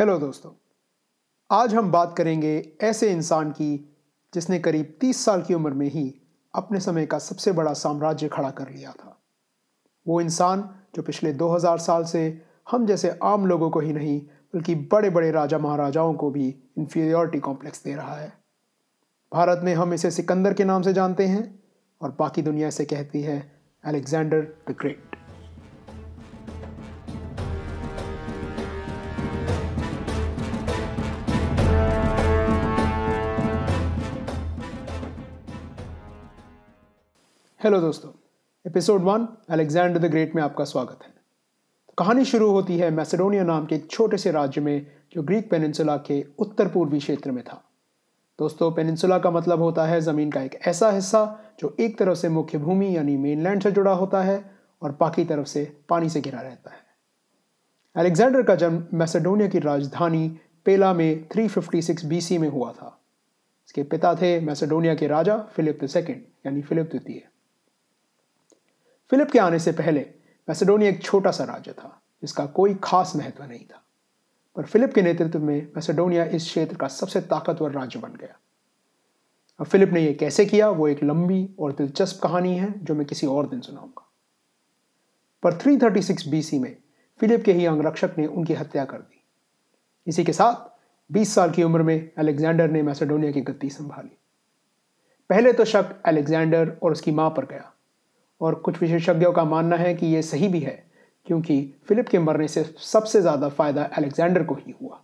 Hello दोस्तों। आज हम बात करेंगे ऐसे इंसान की जिसने करीब 30 साल की उम्र में ही अपने समय का सबसे बड़ा साम्राज्य खड़ा कर लिया था। वो इंसान जो पिछले 2000 साल से हम जैसे आम लोगों को ही नहीं, बल्कि बड़े बड़े राजा महाराजाओं को भी इन्फीरियोरिटी कॉम्प्लेक्स दे रहा है। भारत में हम इसे सिकंदर के नाम से जानते हैं और बाकी दुनिया इसे कहती है अलेक्जेंडर द ग्रेट हेलो दोस्तों, episode one, Alexander the Great में आपका स्वागत है। तो कहानी शुरू होती है मैसेडोनिया नाम के एक छोटे से राज्य में, जो ग्रीक पेनिनसुला के उत्तर पूर्वी क्षेत्र में था। दोस्तों, पेनिनसुला का मतलब होता है ज़मीन का एक ऐसा हिस्सा, जो एक तरफ़ से मुख्य भूमि यानी मेनलैंड से जुड़ा होता है और बाकी तरफ़ से पानी से घिरा रहता है। अलेक्जेंडर का जन्म मैसेडोनिया की राजधानी पेला में 356 बीसी में हुआ था। इसके पिता थे मैसेडोनिया के राजा फिलिप II यानी फिलिप द्वितीय। फिलिप के आने से पहले मैसेडोनिया एक छोटा सा राज्य था, जिसका कोई खास महत्व नहीं था। पर फिलिप के नेतृत्व में मैसेडोनिया इस क्षेत्र का सबसे ताकतवर राज्य बन गया। अब फिलिप ने यह कैसे किया, वो एक लंबी और दिलचस्प कहानी है, जो मैं किसी और दिन सुनाऊँगा। पर 336 बीसी में फिलिप के ही अंगरक्षक ने उनकी हत्या कर दी। इसी के साथ 20 साल की उम्र में अलेक्जेंडर ने मैसेडोनिया की गद्दी संभाली। पहले तो शक अलेक्जेंडर और उसकी माँ पर गया। और कुछ विशेषज्ञों का मानना है कि ये सही भी है, क्योंकि फिलिप के मरने से सबसे ज़्यादा फ़ायदा अलेक्जेंडर को ही हुआ।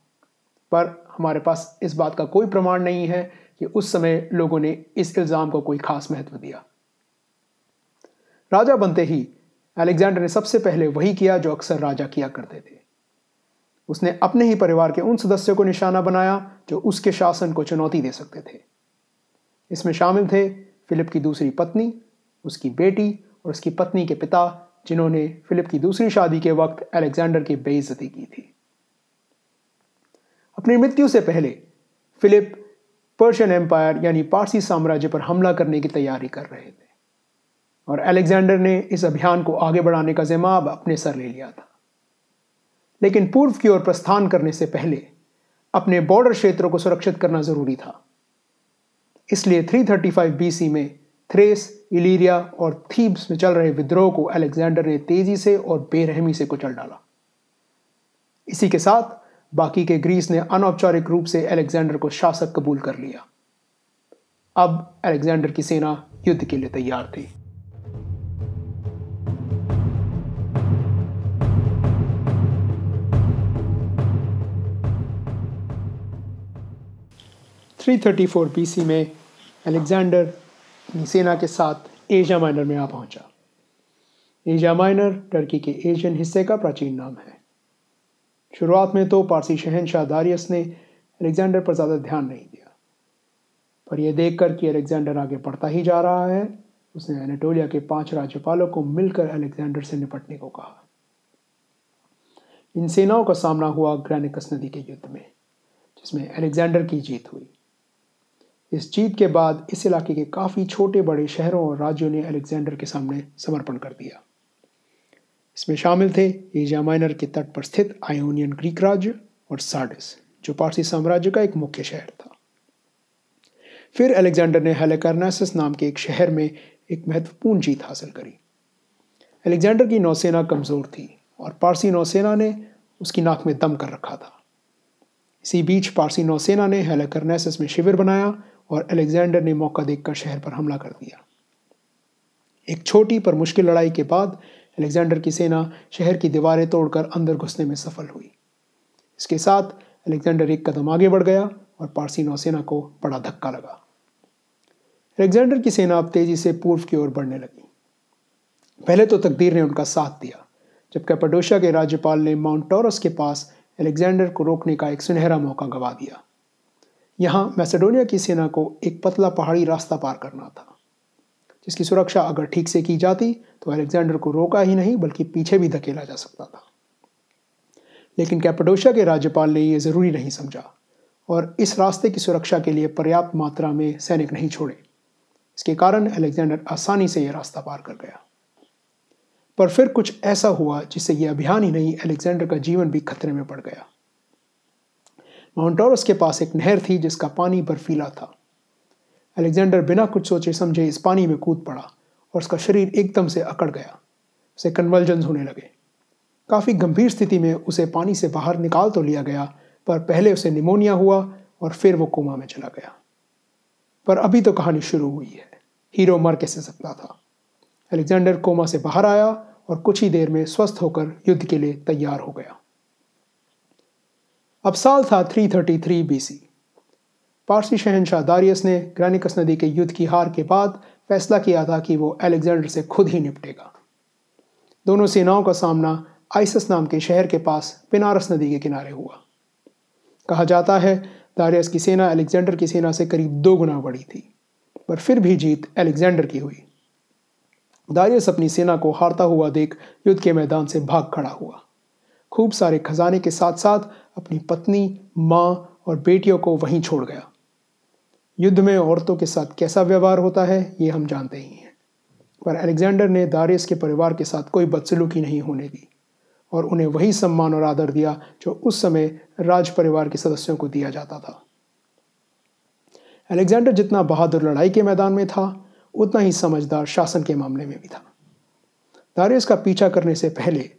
पर हमारे पास इस बात का कोई प्रमाण नहीं है कि उस समय लोगों ने इस इल्ज़ाम को कोई खास महत्व दिया। राजा बनते ही अलेक्जेंडर ने सबसे पहले वही किया जो अक्सर राजा किया करते थे। उसने अपने ही परिवार के उन सदस्यों को निशाना बनाया जो उसके शासन को चुनौती दे सकते थे। इसमें शामिल थे फिलिप की दूसरी पत्नी, उसकी बेटी और उसकी पत्नी के पिता, जिन्होंने फिलिप की दूसरी शादी के वक्त अलेक्जेंडर की बेइज्जती की थी। अपनी मृत्यु से पहले, फिलिप पर्शियन एम्पायर यानी पारसी साम्राज्य पर हमला करने की तैयारी कर रहे थे। और अलेक्जेंडर ने इस अभियान को आगे बढ़ाने का जिम्मा अब अपने सर ले लिया था। लेकिन पूर्व की ओर प्रस्थान करने से पहले, अपने बॉर्डर क्षेत्रों को सुरक्षित करना ज़रूरी था। इसलिए 335 बीसी में थ्रेस इलीरिया और थीब्स में चल रहे विद्रोह को अलेक्जेंडर ने तेज़ी से और बेरहमी से कुचल डाला। इसी के साथ, बाकी के ग्रीस ने अनौपचारिक रूप से अलेक्जेंडर को शासक कबूल कर लिया। अब अलेक्जेंडर की सेना युद्ध के लिए तैयार थी। थ्री थर्टी फोर में अलेक्जेंडर अपनी सेना के साथ एशिया माइनर में आ पहुँचा। एशिया माइनर टर्की के एशियन हिस्से का प्राचीन नाम है। शुरुआत में तो पारसी शहनशाह दारियस ने अलेक्जेंडर पर ज़्यादा ध्यान नहीं दिया। पर यह देखकर कि अलेक्जेंडर आगे बढ़ता ही जा रहा है, उसने एनेटोलिया के पाँच राज्यपालों को मिलकर अलेक्जेंडर से निपटने को कहा। इन सेनाओं का सामना हुआ ग्रैनिकस नदी के युद्ध में, जिसमें अलेक्जेंडर की जीत हुई। इस जीत के बाद इस इलाके के काफ़ी छोटे बड़े शहरों और राज्यों ने अलेक्जेंडर के सामने समर्पण कर दिया। इसमें शामिल थे एशिया माइनर के तट पर स्थित आयोनियन ग्रीक राज्य और सार्डिस, जो पारसी साम्राज्य का एक मुख्य शहर था। फिर अलेक्जेंडर ने हेलेकर्नासिस नाम के एक शहर में एक महत्वपूर्ण जीत हासिल करी। अलेक्जेंडर की नौसेना कमज़ोर थी और पारसी नौसेना ने उसकी नाक में दम कर रखा था। इसी बीच पारसी नौसेना ने हेलेकर्नेसिस में शिविर बनाया और अलेक्जेंडर ने मौका देखकर शहर पर हमला कर दिया। एक छोटी पर मुश्किल लड़ाई के बाद अलेक्जेंडर की सेना शहर की दीवारें तोड़कर अंदर घुसने में सफल हुई। इसके साथ अलेक्जेंडर एक कदम आगे बढ़ गया और पारसी नौसेना को बड़ा धक्का लगा। अलेक्जेंडर की सेना अब तेज़ी से पूर्व की ओर बढ़ने लगी। पहले तो तकदीर ने उनका साथ दिया, जब कैपाडोशिया के राज्यपाल ने माउंट टॉरस के पास अलेक्जेंडर को रोकने का एक सुनहरा मौका गवा दिया। यहाँ मैसेडोनिया की सेना को एक पतला पहाड़ी रास्ता पार करना था, जिसकी सुरक्षा अगर ठीक से की जाती तो अलेक्जेंडर को रोका ही नहीं, बल्कि पीछे भी धकेला जा सकता था। लेकिन कैपडोशिया के राज्यपाल ने यह ज़रूरी नहीं समझा, और इस रास्ते की सुरक्षा के लिए पर्याप्त मात्रा में सैनिक नहीं छोड़े। इसके कारण अलेक्जेंडर आसानी से यह रास्ता पार कर गया। पर फिर कुछ ऐसा हुआ जिससे यह अभियान ही नहीं, अलेक्जेंडर का जीवन भी खतरे में पड़ गया। माउंटोरस के पास एक नहर थी जिसका पानी बर्फीला था। अलेक्जेंडर बिना कुछ सोचे समझे इस पानी में कूद पड़ा और उसका शरीर एकदम से अकड़ गया। उसे कन्वल्जन होने लगे। काफ़ी गंभीर स्थिति में उसे पानी से बाहर निकाल तो लिया गया, पर पहले उसे निमोनिया हुआ और फिर वो कोमा में चला गया। पर अभी तो कहानी शुरू हुई है। हीरो मर कैसे सकता था? अलेक्जेंडर कोमा से बाहर आया और कुछ ही देर में स्वस्थ होकर युद्ध के लिए तैयार हो गया। अब साल था 333 बीसी पारसी शहनशाह दारियस ने ग्रानिकस नदी के युद्ध की हार के बाद फैसला किया था कि वो अलेक्जेंडर से खुद ही निपटेगा। दोनों सेनाओं का सामना आइसस नाम के शहर के पास पिनारस नदी के किनारे हुआ। कहा जाता है, दारियस की सेना अलेक्जेंडर की सेना से करीब दो गुना बड़ी थी, पर फिर भी जीत अलेक्जेंडर की हुई। दारियस अपनी सेना को हारता हुआ देख युद्ध के मैदान से भाग खड़ा हुआ। खूब सारे खजाने के साथ साथ अपनी पत्नी, माँ और बेटियों को वहीं छोड़ गया। युद्ध में औरतों के साथ कैसा व्यवहार होता है, ये हम जानते ही हैं। पर अलेक्जेंडर ने दारियस के परिवार के साथ कोई बदसलूकी नहीं होने दी और उन्हें वही सम्मान और आदर दिया जो उस समय राज परिवार के सदस्यों को दिया जाता था। अलेक्जेंडर जितना बहादुर लड़ाई के मैदान में था, उतना ही समझदार शासन के मामले में भी था। दारियस का पीछा करने से पहले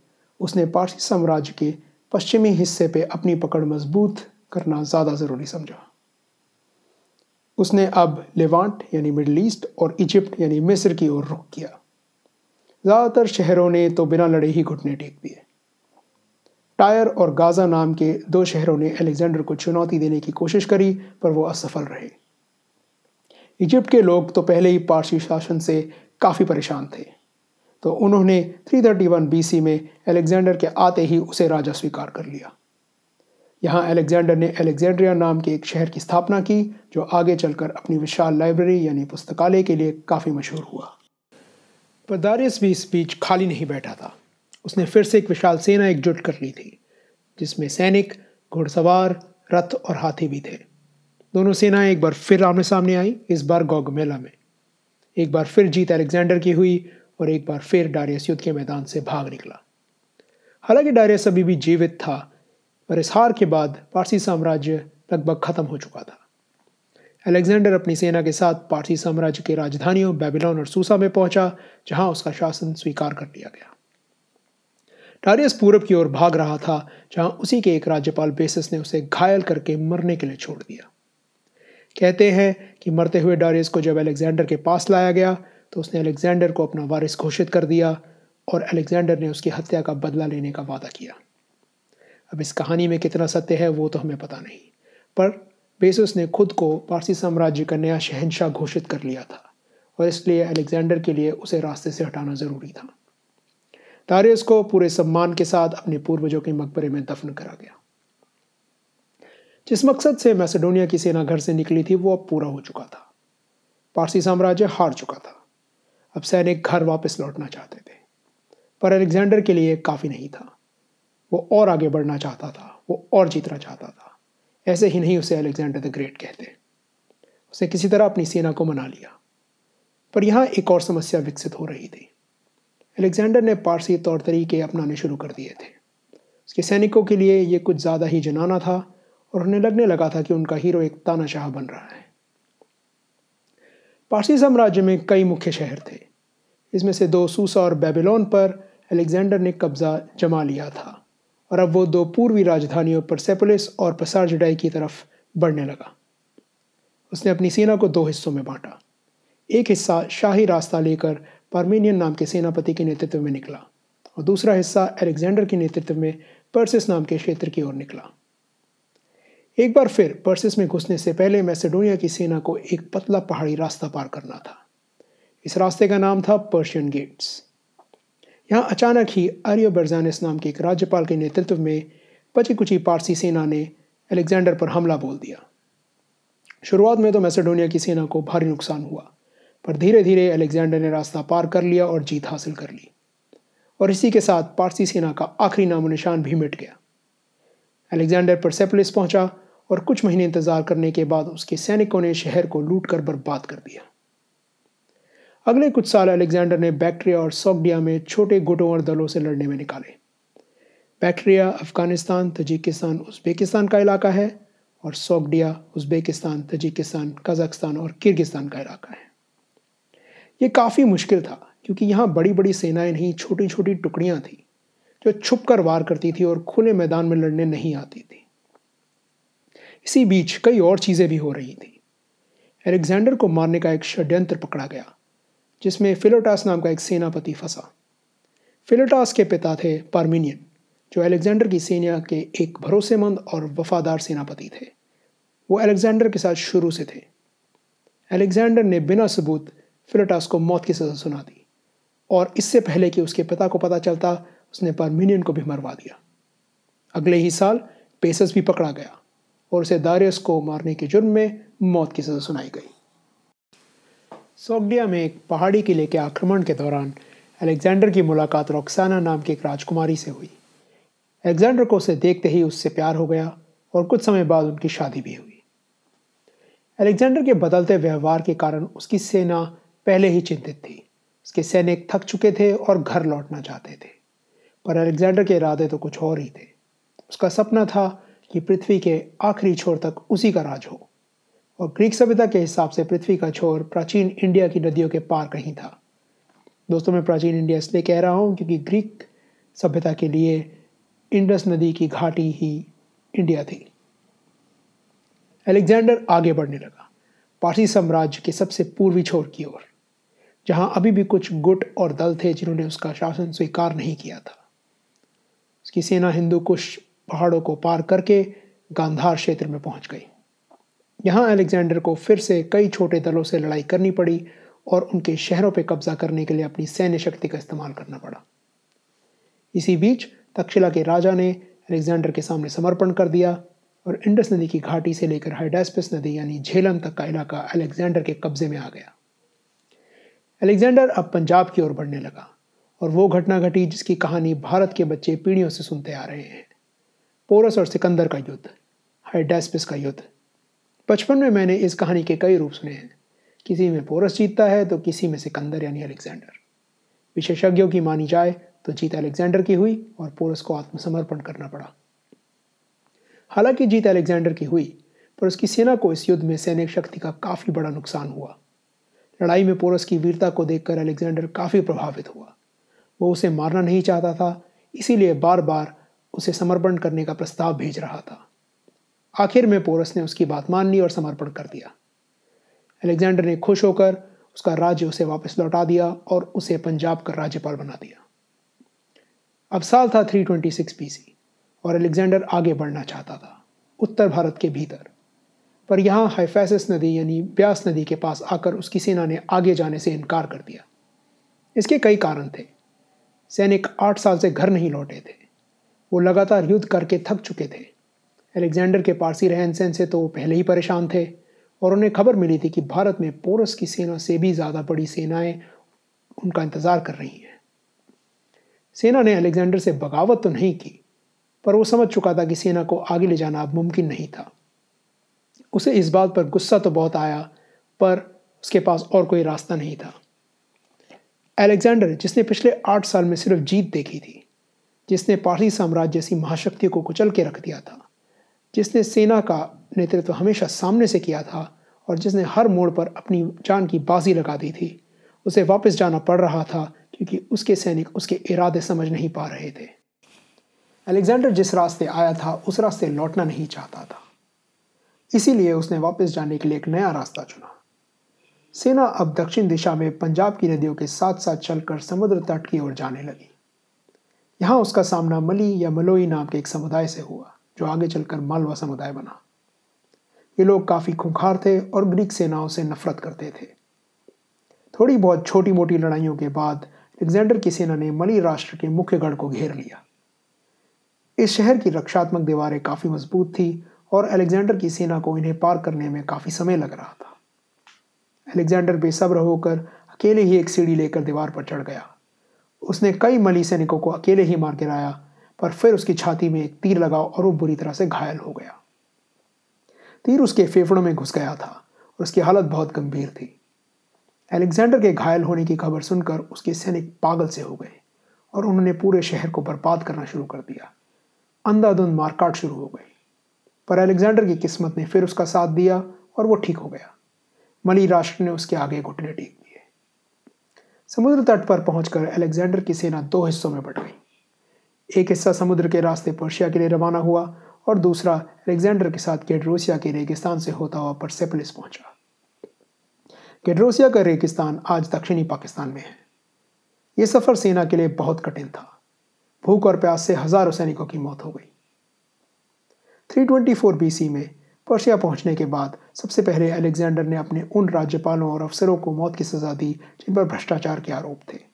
उसने पारसी साम्राज्य के पश्चिमी हिस्से पे अपनी पकड़ मज़बूत करना ज़्यादा ज़रूरी समझा। उसने अब लेवांट यानी मिडल ईस्ट और इजिप्ट यानी मिस्र की ओर रुख किया। ज़्यादातर शहरों ने तो बिना लड़े ही घुटने टेक दिए। टायर और गाज़ा नाम के दो शहरों ने अलेक्जेंडर को चुनौती देने की कोशिश करी, पर वो असफल रहे। इजिप्ट के लोग तो पहले ही पारसी शासन से काफ़ी परेशान थे। तो उन्होंने 331 बीसी में अलेक्जेंडर के आते ही उसे राजा स्वीकार कर लिया। यहाँ अलेक्जेंडर ने अलेक्जेंड्रिया नाम के एक शहर की स्थापना की, जो आगे चलकर अपनी विशाल लाइब्रेरी यानी पुस्तकालय के लिए काफ़ी मशहूर हुआ। पर दारियस भी इस बीच खाली नहीं बैठा था। उसने फिर से एक विशाल सेना एकजुट कर ली थी, जिसमें सैनिक, घुड़सवार, रथ और हाथी भी थे। दोनों सेनाएँ एक बार फिर आमने सामने आई, इस बार गौगमेला में। एक बार फिर जीत अलेक्जेंडर की हुई और एक बार फिर डारियस युद्ध के मैदान से भाग निकला। हालाँकि डारियस अभी भी जीवित था, पर इस हार के बाद पारसी साम्राज्य लगभग खत्म हो चुका था। अलेक्जेंडर अपनी सेना के साथ पारसी साम्राज्य की राजधानियों बेबीलोन और सूसा में पहुँचा, जहाँ उसका शासन स्वीकार कर लिया गया। डारियस पूरब की ओर भाग रहा था, जहाँ उसी के एक राज्यपाल बेसिस ने उसे घायल करके मरने के लिए छोड़ दिया। कहते हैं कि मरते हुए डारियस को जब अलेक्जेंडर के पास लाया गया तो उसने अलेक्जेंडर को अपना वारिस घोषित कर दिया और अलेक्जेंडर ने उसकी हत्या का बदला लेने का वादा किया। अब इस कहानी में कितना सत्य है वो तो हमें पता नहीं, पर बेसुस ने खुद को पारसी साम्राज्य का नया शहनशाह घोषित कर लिया था और इसलिए अलेक्जेंडर के लिए उसे रास्ते से हटाना ज़रूरी था। तारियस को पूरे सम्मान के साथ अपने पूर्वजों के मकबरे में दफन करा गया। जिस मकसद से मैसेडोनिया की सेना घर से निकली थी, वो अब पूरा हो चुका था। पारसी साम्राज्य हार चुका था। अब सैनिक घर वापस लौटना चाहते थे। पर अलेक्जेंडर के लिए काफ़ी नहीं था। वो और आगे बढ़ना चाहता था, वो और जीतना चाहता था। ऐसे ही नहीं उसे अलेक्जेंडर द ग्रेट कहते। उसने किसी तरह अपनी सेना को मना लिया। पर यहाँ एक और समस्या विकसित हो रही थी। अलेक्जेंडर ने पारसी तौर तरीके अपनाने शुरू कर दिए थे। उसके सैनिकों के लिए ये कुछ ज़्यादा ही जनाना था और उन्हें लगने लगा था कि उनका हीरो एक तानाशाह बन रहा है। पारसी साम्राज्य में कई मुख्य शहर थे। इसमें से दो सूसा और बेबीलोन पर अलेक्जेंडर ने कब्जा जमा लिया था। और अब वो दो पूर्वी राजधानियों पर सेपोलिस और पसारजडाई की तरफ़ बढ़ने लगा। उसने अपनी सेना को दो हिस्सों में बांटा। एक हिस्सा शाही रास्ता लेकर पार्मेनियन नाम के सेनापति के नेतृत्व में निकला और दूसरा हिस्सा अलेक्जेंडर के नेतृत्व में पर्सिस नाम के क्षेत्र की ओर निकला। एक बार फिर पर्सिस में घुसने से पहले मैसेडोनिया की सेना को एक पतला पहाड़ी रास्ता पार करना था। इस रास्ते का नाम था पर्शियन गेट्स। यहाँ अचानक ही आर्यो बर्जानिस नाम के एक राज्यपाल के नेतृत्व में बची कुची पारसी सेना ने अलेक्जेंडर पर हमला बोल दिया। शुरुआत में तो मैसेडोनिया की सेना को भारी नुकसान हुआ, पर धीरे धीरे अलेक्जेंडर ने रास्ता पार कर लिया और जीत हासिल कर ली। और इसी के साथ पारसी सेना का आखिरी नामो निशान भी मिट गया। अलेक्जेंडर परसेपलिस पहुँचा और कुछ महीने इंतज़ार करने के बाद उसके सैनिकों ने शहर को लूट कर बर्बाद कर दिया। अगले कुछ साल अलेक्जेंडर ने बैक्ट्रिया और सोगडिया में छोटे गुटों और दलों से लड़ने में निकाले। बैक्ट्रिया, अफ़गानिस्तान, तजिकिस्तान, उज्बेकिस्तान का इलाका है और सोगडिया, उज्बेकिस्तान, तजिकिस्तान कजाकिस्तान और किर्गिस्तान का इलाका है। ये काफ़ी मुश्किल था, क्योंकि यहाँ बड़ी बड़ी सेनाएँ नहीं छोटी छोटी टुकड़ियाँ थी, जो छुप कर वार करती थी और खुले मैदान में लड़ने नहीं आती थी। इसी बीच कई और चीज़ें भी हो रही थी। एलेक्जेंडर को मारने का एक षड्यंत्र पकड़ा गया। जिसमें फिलोटास नाम का एक सेनापति फंसा। फिलोटास के पिता थे पार्मिनियन, जो अलेक्जेंडर की सेना के एक भरोसेमंद और वफादार सेनापति थे। वो अलेक्जेंडर के साथ शुरू से थे। अलेक्जेंडर ने बिना सबूत फिलोटास को मौत की सज़ा सुना दी, और इससे पहले कि उसके पिता को पता चलता, उसने पार्मिनियन को भी मरवा दिया। अगले ही साल पेसस भी पकड़ा गया, और उसे दारियस को मारने के जुर्म में मौत की सज़ा सुनाई गई। सोगडिया में एक पहाड़ी किले के आक्रमण के दौरान अलेक्जेंडर की मुलाकात रॉक्साना नाम की एक राजकुमारी से हुई। अलेक्जेंडर को उसे देखते ही उससे प्यार हो गया और कुछ समय बाद उनकी शादी भी हुई। अलेक्जेंडर के बदलते व्यवहार के कारण उसकी सेना पहले ही चिंतित थी। उसके सैनिक थक चुके थे और घर लौटना चाहते थे। पर अलेक्जेंडर के इरादे तो कुछ और ही थे। उसका सपना था कि पृथ्वी के आखिरी छोर तक उसी का राज हो। और ग्रीक सभ्यता के हिसाब से पृथ्वी का छोर प्राचीन इंडिया की नदियों के पार कहीं था। दोस्तों, मैं प्राचीन इंडिया इसलिए कह रहा हूँ क्योंकि ग्रीक सभ्यता के लिए इंडस नदी की घाटी ही इंडिया थी। अलेक्जेंडर आगे बढ़ने लगा, पारसी साम्राज्य के सबसे पूर्वी छोर की ओर, जहाँ अभी भी कुछ गुट और दल थे जिन्होंने उसका शासन स्वीकार नहीं किया था। उसकी सेना हिंदू कुश पहाड़ों को पार करके गांधार क्षेत्र में पहुँच गई। यहाँ अलेक्जेंडर को फिर से कई छोटे दलों से लड़ाई करनी पड़ी और उनके शहरों पर कब्जा करने के लिए अपनी सैन्य शक्ति का इस्तेमाल करना पड़ा। इसी बीच तक्षशिला के राजा ने अलेक्जेंडर के सामने समर्पण कर दिया और इंडस नदी की घाटी से लेकर हाइडास्पिस नदी यानी झेलम तक का इलाका अलेक्जेंडर के कब्जे में आ गया। अलेक्जेंडर अब पंजाब की ओर बढ़ने लगा और वो घटना घटी जिसकी कहानी भारत के बच्चे पीढ़ियों से सुनते आ रहे हैं। पोरस और सिकंदर का युद्ध, हाइडास्पिस का युद्ध बचपन में मैंने इस कहानी के कई रूप सुने हैं। किसी में पोरस जीतता है तो किसी में सिकंदर यानी अलेक्जेंडर। विशेषज्ञों की मानी जाए तो जीत अलेक्जेंडर की हुई और पोरस को आत्मसमर्पण करना पड़ा। हालाँकि जीत अलेक्जेंडर की हुई, पर उसकी सेना को इस युद्ध में सैनिक शक्ति का काफ़ी बड़ा नुकसान हुआ। लड़ाई में पोरस की वीरता को देखकर अलेक्जेंडर काफ़ी प्रभावित हुआ। वो उसे मारना नहीं चाहता था, इसीलिए बार बार उसे समर्पण करने का प्रस्ताव भेज रहा था। आखिर में पोरस ने उसकी बात मान ली और समर्पण कर दिया। अलेक्जेंडर ने खुश होकर उसका राज्य उसे वापस लौटा दिया और उसे पंजाब का राज्यपाल बना दिया। अब साल था 326 बीसी और अलेक्जेंडर आगे बढ़ना चाहता था, उत्तर भारत के भीतर। पर यहाँ हाइफैसिस नदी यानी ब्यास नदी के पास आकर उसकी सेना ने आगे जाने से इनकार कर दिया। इसके कई कारण थे। सैनिक आठ साल से घर नहीं लौटे थे। वो लगातार युद्ध करके थक चुके थे। अलेक्जेंडर के पारसी रहन सहन से तो पहले ही परेशान थे और उन्हें खबर मिली थी कि भारत में पोरस की सेना से भी ज़्यादा बड़ी सेनाएँ उनका इंतज़ार कर रही हैं। सेना ने अलेक्जेंडर से बगावत तो नहीं की, पर वो समझ चुका था कि सेना को आगे ले जाना अब मुमकिन नहीं था। उसे इस बात पर गुस्सा तो बहुत आया, पर उसके पास और कोई रास्ता नहीं था। अलेक्जेंडर, जिसने पिछले आठ साल में सिर्फ़ जीत देखी थी, जिसने पारसी साम्राज्य जैसी महाशक्ति को कुचल के रख दिया था जिसने सेना का नेतृत्व हमेशा सामने से किया था और जिसने हर मोड़ पर अपनी जान की बाजी लगा दी थी, उसे वापस जाना पड़ रहा था क्योंकि उसके सैनिक उसके इरादे समझ नहीं पा रहे थे। अलेक्जेंडर जिस रास्ते आया था, उस रास्ते लौटना नहीं चाहता था। इसीलिए उसने वापस जाने के लिए एक नया रास्ता चुना। सेना अब दक्षिण दिशा में पंजाब की नदियों के साथ साथ चलकर समुद्र तट की ओर जाने लगी। यहाँ उसका सामना मली या मलोई नाम के एक समुदाय से हुआ। जो आगे चलकर मालवा समुदाय बना। ये लोग काफ़ी खुंखार थे और ग्रीक सेनाओं से नफरत करते थे। थोड़ी बहुत छोटी मोटी लड़ाइयों के बाद अलेक्जेंडर की सेना ने मली राष्ट्र के मुख्य गढ़ को घेर लिया। इस शहर की रक्षात्मक दीवारें काफ़ी मज़बूत थी और अलेक्जेंडर की सेना को इन्हें पार करने में काफ़ी समय लग रहा था। अलेक्जेंडर बेसब्र होकर अकेले ही एक सीढ़ी लेकर दीवार पर चढ़ गया। उसने कई मली सैनिकों को अकेले ही मार गिराया पर फिर उसकी छाती में एक तीर लगा और वो बुरी तरह से घायल हो गया। तीर उसके फेफड़ों में घुस गया था और उसकी हालत बहुत गंभीर थी। अलेक्जेंडर के घायल होने की खबर सुनकर उसके सैनिक पागल से हो गए और उन्होंने पूरे शहर को बर्बाद करना शुरू कर दिया। अंधाधुंध मारकाट शुरू हो गई। पर अलेक्जेंडर की किस्मत ने फिर उसका साथ दिया और वो ठीक हो गया। मली राष्ट्र ने उसके आगे घुटने टेक दिए। समुद्र तट पर पहुंचकर अलेक्जेंडर की सेना दो हिस्सों में बट गई। एक हिस्सा समुद्र के रास्ते पर्शिया के लिए रवाना हुआ और दूसरा अलेक्जेंडर के साथ केड्रोसिया के रेगिस्तान से होता हुआ परसेपलिस पहुँचा। केड्रोसिया का रेगिस्तान आज दक्षिणी पाकिस्तान में है। यह सफ़र सेना के लिए बहुत कठिन था। भूख और प्यास से हज़ारों सैनिकों की मौत हो गई। 324 बीसी में पर्शिया पहुँचने के बाद सबसे पहले अलेक्जेंडर ने अपने उन राज्यपालों और अफसरों को मौत की सजा दी जिन पर भ्रष्टाचार के आरोप थे।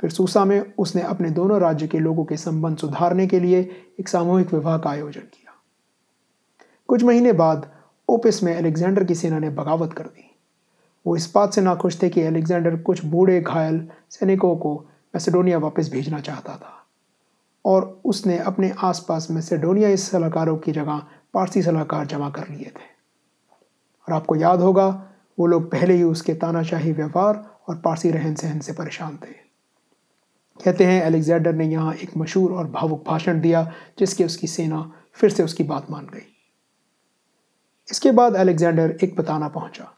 फिर सूसा में उसने अपने दोनों राज्य के लोगों के संबंध सुधारने के लिए एक सामूहिक विवाह का आयोजन किया। कुछ महीने बाद, ओपिस में अलेक्जेंडर की सेना ने बगावत कर दी। वो इस बात से नाखुश थे कि अलेक्जेंडर कुछ बूढ़े घायल सैनिकों को मैसेडोनिया वापस भेजना चाहता था और उसने अपने आसपास मैसेडोनिया इस सलाहकारों की जगह पारसी सलाहकार जमा कर लिए थे। और आपको याद होगा, वो लोग पहले ही उसके तानाशाही व्यवहार और पारसी रहन सहन से परेशान थे। कहते हैं, अलेक्जेंडर ने यहाँ एक मशहूर और भावुक भाषण दिया, जिसके उसकी सेना फिर से उसकी बात मान गई। इसके बाद अलेक्जेंडर एक बताना पहुँचा।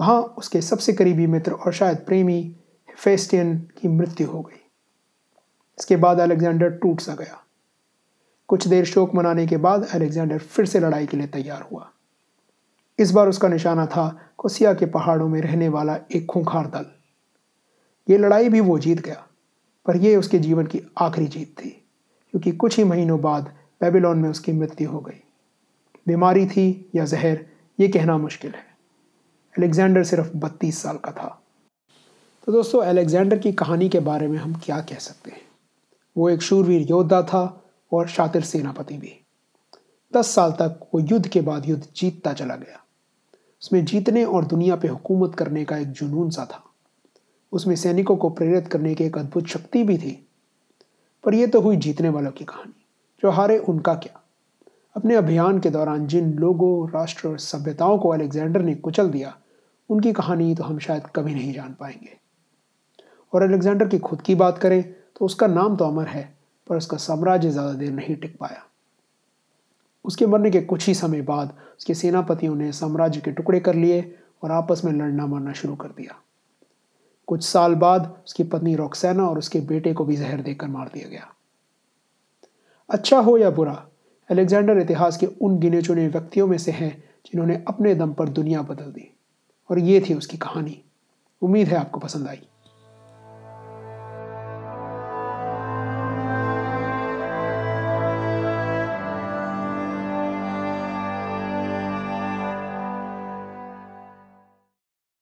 वहाँ उसके सबसे करीबी मित्र और शायद प्रेमी फेस्टियन की मृत्यु हो गई। इसके बाद अलेक्जेंडर टूट सा गया। कुछ देर शोक मनाने के बाद अलेक्जेंडर फिर से लड़ाई के लिए तैयार हुआ। इस बार उसका निशाना था कोसिया के पहाड़ों में रहने वाला एक खूंखार दल। ये लड़ाई भी वो जीत गया। पर यह उसके जीवन की आखिरी जीत थी, क्योंकि कुछ ही महीनों बाद बेबीलोन में उसकी मृत्यु हो गई। बीमारी थी या जहर, ये कहना मुश्किल है। अलेक्जेंडर सिर्फ़ बत्तीस साल का था। तो दोस्तों, अलेक्जेंडर की कहानी के बारे में हम क्या कह सकते हैं? वो एक शूरवीर योद्धा था और शातिर सेनापति भी। दस साल तक वो युद्ध के बाद युद्ध जीतता चला गया। उसमें जीतने और दुनिया पे हुकूमत करने का एक जुनून सा था। उसमें सैनिकों को प्रेरित करने की एक अद्भुत शक्ति भी थी। पर यह तो हुई जीतने वालों की कहानी, जो हारे उनका क्या? अपने अभियान के दौरान जिन लोगों, राष्ट्र और सभ्यताओं को अलेक्जेंडर ने कुचल दिया, उनकी कहानी तो हम शायद कभी नहीं जान पाएँगे। और अलेक्जेंडर की खुद की बात करें तो उसका नाम तो अमर है, पर उसका साम्राज्य ज़्यादा देर नहीं टिक पाया। उसके मरने के कुछ ही समय बाद उसके सेनापतियों ने साम्राज्य के टुकड़े कर लिए और आपस में लड़ना मरना शुरू कर दिया। कुछ साल बाद उसकी पत्नी रोक्सैना और उसके बेटे को भी जहर देकर मार दिया गया। अच्छा हो या बुरा, अलेक्जेंडर इतिहास के उन गिने चुने व्यक्तियों में से हैं जिन्होंने अपने दम पर दुनिया बदल दी। और ये थी उसकी कहानी। उम्मीद है आपको पसंद आई।